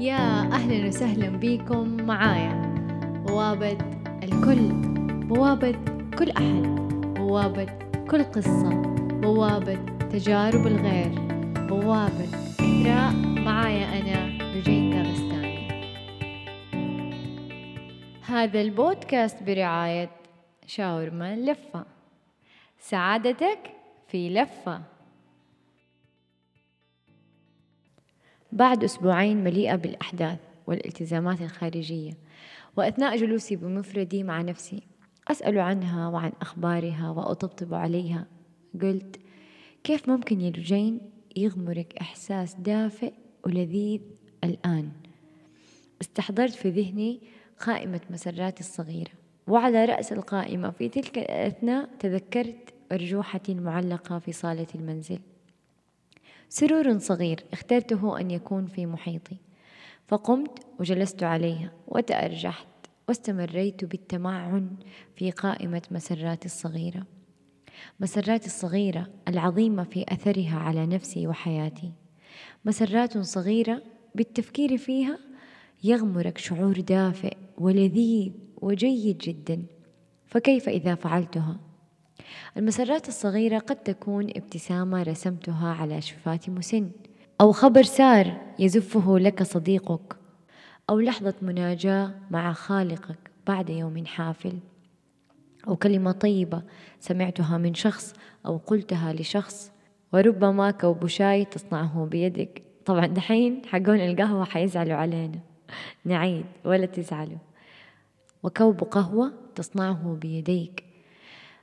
يا أهلا وسهلا بكم معايا. بوابة الكل بوابة كل أحد بوابة كل قصة بوابة تجارب الغير بوابة إثراء معايا أنا رجين غستاني هذا البودكاست برعاية شاورما لفة. سعادتك في لفة. بعد أسبوعين مليئة بالأحداث والالتزامات الخارجية. وأثناء جلوسي بمفردي مع نفسي أسأل عنها وعن أخبارها وأطبطب عليها. قلت كيف ممكن يا لجين يغمرك إحساس دافئ ولذيذ الآن؟ استحضرت في ذهني قائمة مسراتي الصغيرة. وعلى رأس القائمة في تلك الأثناء تذكرت أرجوحتي المعلقة في صالة المنزل. سرور صغير اخترته أن يكون في محيطي. فقمت وجلست عليها وتأرجحت واستمريت بالتمعن في قائمة مسراتي الصغيرة. مسراتي الصغيرة العظيمة في أثرها على نفسي وحياتي. مسرات صغيرة بالتفكير فيها يغمرك شعور دافئ ولذيذ وجيد جدا. فكيف إذا فعلتها؟ المسرات الصغيرة قد تكون ابتسامة رسمتها على شفاة مسن أو خبر سار يزفه لك صديقك أو لحظة مناجاة مع خالقك بعد يوم حافل أو كلمة طيبة سمعتها من شخص أو قلتها لشخص وربما كوب شاي تصنعه بيدك. طبعا دحين حقون القهوة حيزعلوا علينا. نعيد ولا تزعلوا. وكوب قهوة تصنعه بيديك.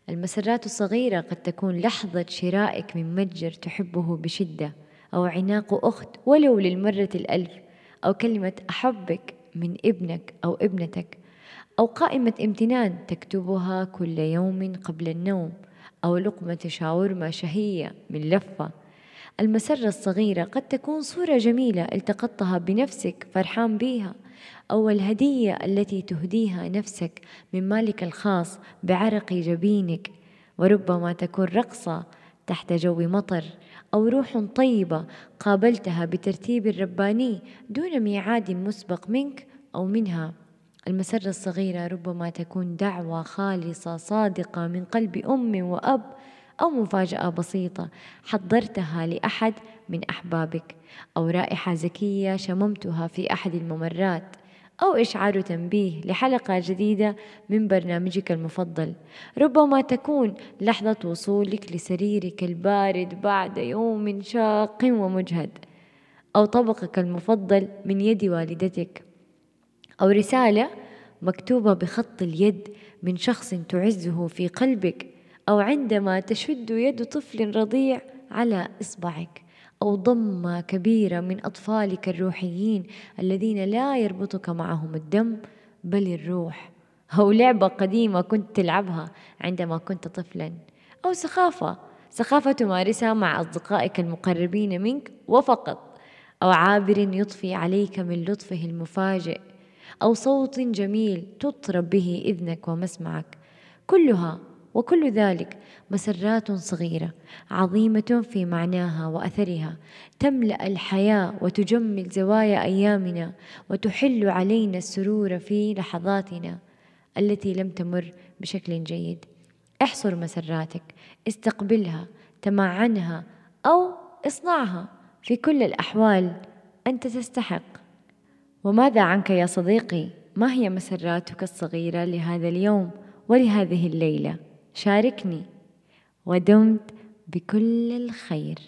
المسرات الصغيرة قد تكون لحظة شرائك من متجر تحبه بشدة أو عناق أخت ولو للمرة الألف أو كلمة أحبك من ابنك أو ابنتك أو قائمة امتنان تكتبها كل يوم قبل النوم أو لقمة شاورما شهية من لفة. المسرة الصغيرة قد تكون صورة جميلة التقطتها بنفسك فرحان بيها. أو الهدية التي تهديها نفسك من مالك الخاص بعرق جبينك. وربما تكون رقصة تحت جو مطر أو روح طيبة قابلتها بترتيب رباني دون ميعاد مسبق منك أو منها. المسرة الصغيرة ربما تكون دعوة خالصة صادقة من قلب أم وأب أو مفاجأة بسيطة حضرتها لأحد من أحبابك أو رائحة زكية شممتها في أحد الممرات أو إشعار تنبيه لحلقة جديدة من برنامجك المفضل. ربما تكون لحظة وصولك لسريرك البارد بعد يوم شاق ومجهد أو طبقك المفضل من يد والدتك أو رسالة مكتوبة بخط اليد من شخص تعزه في قلبك. أو عندما تشد يد طفل رضيع على إصبعك أو ضمة كبيرة من أطفالك الروحيين الذين لا يربطك معهم الدم بل الروح. أو لعبة قديمة كنت تلعبها عندما كنت طفلا. أو سخافة. سخافة تمارسها مع أصدقائك المقربين منك وفقط. أو عابر يضفي عليك من لطفه المفاجئ. أو صوت جميل تطرب به إذنك ومسمعك. كلها وكل ذلك مسرات صغيرة عظيمة في معناها وأثرها. تملأ الحياة وتجمل زوايا أيامنا وتحل علينا السرور في لحظاتنا التي لم تمر بشكل جيد. احصر مسراتك استقبلها تمعنها أو اصنعها. في كل الأحوال أنت تستحق. وماذا عنك يا صديقي؟ ما هي مسراتك الصغيرة لهذا اليوم ولهذه الليلة؟ شاركني. ودمت بكل الخير.